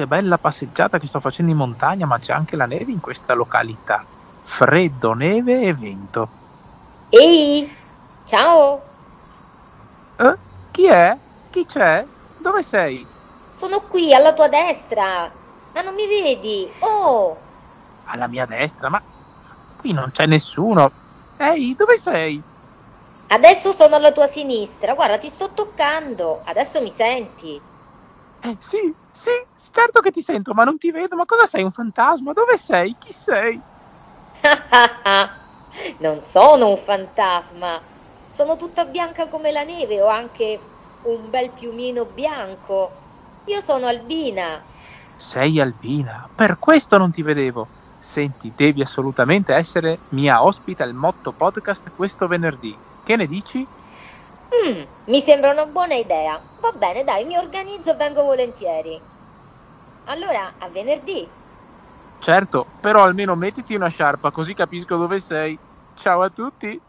che bella passeggiata che sto facendo in montagna, ma c'è anche la neve in questa località. Freddo, neve e vento. Ehi, ciao, Eh? Chi è? Chi c'è? Dove sei? sono qui alla tua destra. Ma non mi vedi? Oh, Alla mia destra, ma qui non c'è nessuno. Ehi, dove sei? adesso sono alla tua sinistra. Guarda, ti sto toccando. Adesso mi senti? Eh, sì, sì, certo che ti sento, ma non ti vedo. Ma cosa sei, un fantasma? Dove sei? Chi sei? non sono un fantasma. Sono tutta bianca come la neve. Ho anche un bel piumino bianco. Io sono Albina. Sei Albina, per questo non ti vedevo. Senti, devi assolutamente essere mia ospite al Motto Podcast questo venerdì. Che ne dici? Mm, mi sembra una buona idea. Va bene, dai, mi organizzo e vengo volentieri. Allora, a venerdì. Certo, però almeno mettiti una sciarpa così capisco dove sei. Ciao a tutti!